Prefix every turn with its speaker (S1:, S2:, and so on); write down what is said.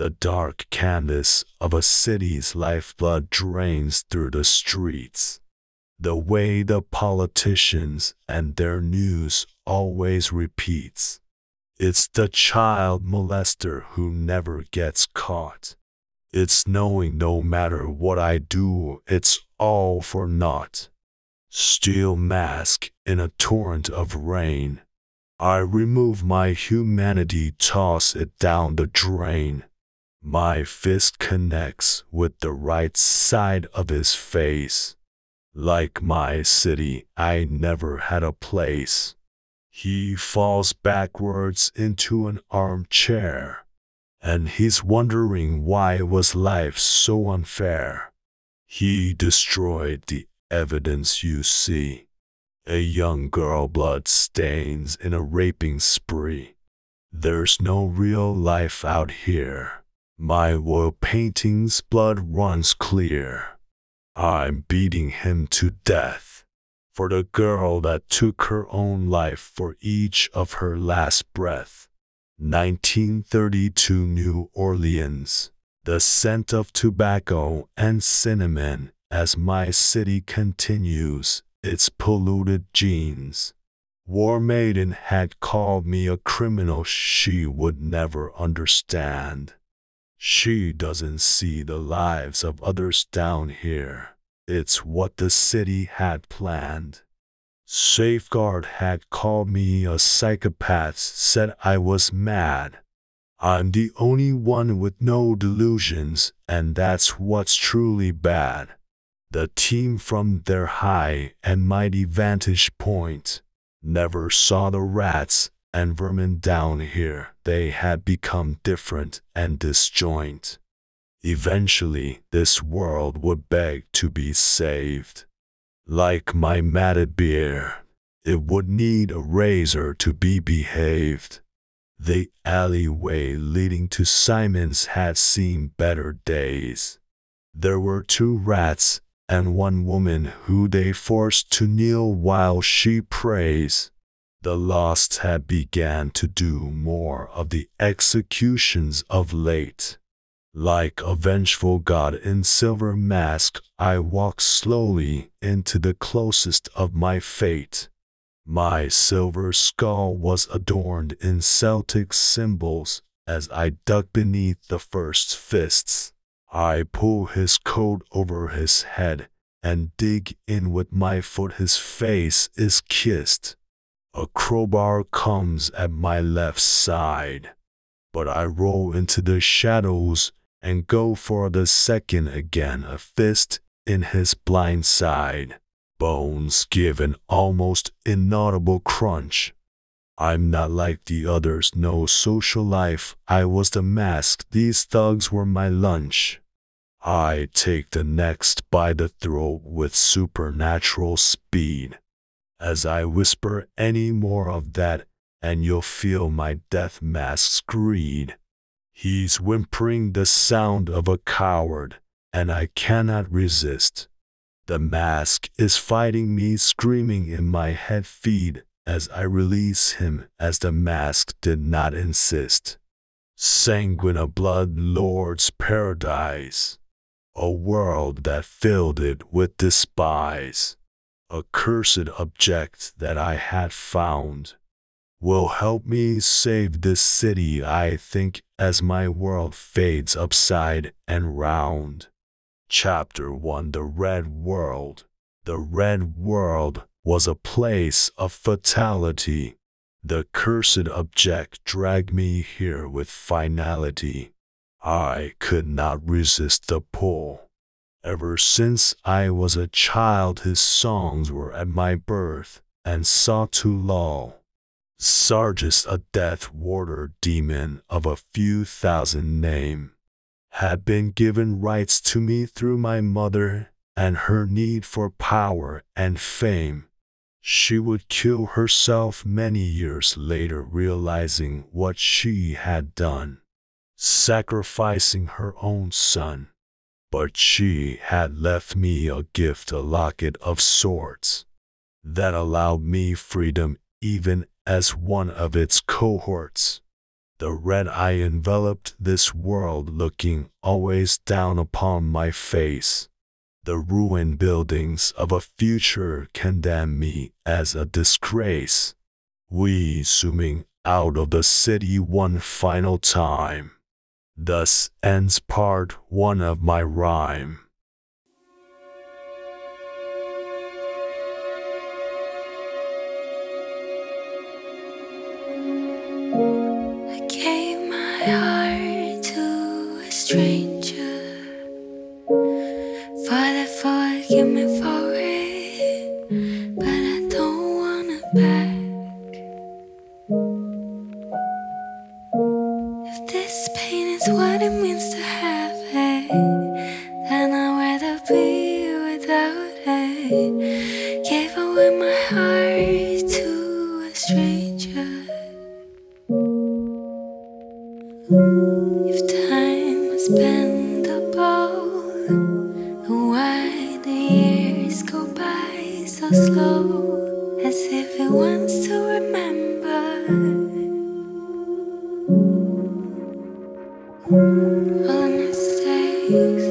S1: The dark canvas of a city's lifeblood drains through the streets. The way the politicians and their news always repeats. It's the child molester who never gets caught. It's knowing no matter what I do, it's all for naught. Steel mask in a torrent of rain. I remove my humanity, toss it down the drain. My fist connects with the right side of his face. Like my city, I never had a place. He falls backwards into an armchair, and he's wondering why was life so unfair. He destroyed the evidence you see. A young girl blood stains in a raping spree. There's no real life out here. My oil painting's blood runs clear. I'm beating him to death for the girl that took her own life for each of her last breath. 1932 New Orleans. The scent of tobacco and cinnamon as my city continues its polluted genes. War Maiden had called me a criminal she would never understand. She doesn't see the lives of others down here. It's what the city had planned. Safeguard had called me a psychopath, said I was mad. I'm the only one with no delusions, and that's what's truly bad. The team from their high and mighty vantage point never saw the rats and vermin down here, they had become different and disjoint. Eventually, this world would beg to be saved. Like my matted beer, it would need a razor to be behaved. The alleyway leading to Simon's had seen better days. There were two rats and one woman who they forced to kneel while she prays the lost had began to do more of the executions of late. Like a vengeful god in silver mask, I walked slowly into the closest of my fate. My silver skull was adorned in Celtic symbols as I dug beneath the first fists. I pull his coat over his head and dig in with my foot his face is kissed. A crowbar comes at my left side, but I roll into the shadows and go for the second again, a fist in his blind side. Bones give an almost inaudible crunch. I'm not like the others, no social life. I was the mask, these thugs were my lunch. I take the next by the throat with supernatural speed. As I whisper any more of that, and you'll feel my death mask's greed. He's whimpering the sound of a coward, and I cannot resist. The mask is fighting me, screaming in my head feed as I release him, as the mask did not insist. Sanguine blood lord's paradise, a world that filled it with despise a cursed object that I had found will help me save this city, I think, as my world fades upside and round. Chapter 1 The Red World The Red World was a place of fatality. The cursed object dragged me here with finality. I could not resist the pull. Ever since I was a child, his songs were at my birth and sought to lull. Sargis, a death warder demon of a few thousand name, had been given rights to me through my mother and her need for power and fame. She would kill herself many years later, realizing what she had done, sacrificing her own son but she had left me a gift, a locket of sorts, that allowed me freedom even as one of its cohorts. The red eye enveloped this world, looking always down upon my face. The ruined buildings of a future condemn me as a disgrace. We zooming out of the city one final time. Thus ends part one of my rhyme.
S2: Pain is what it means to have it, I'd rather be without it. Gave away my heart to a stranger. If time was been all the mistakes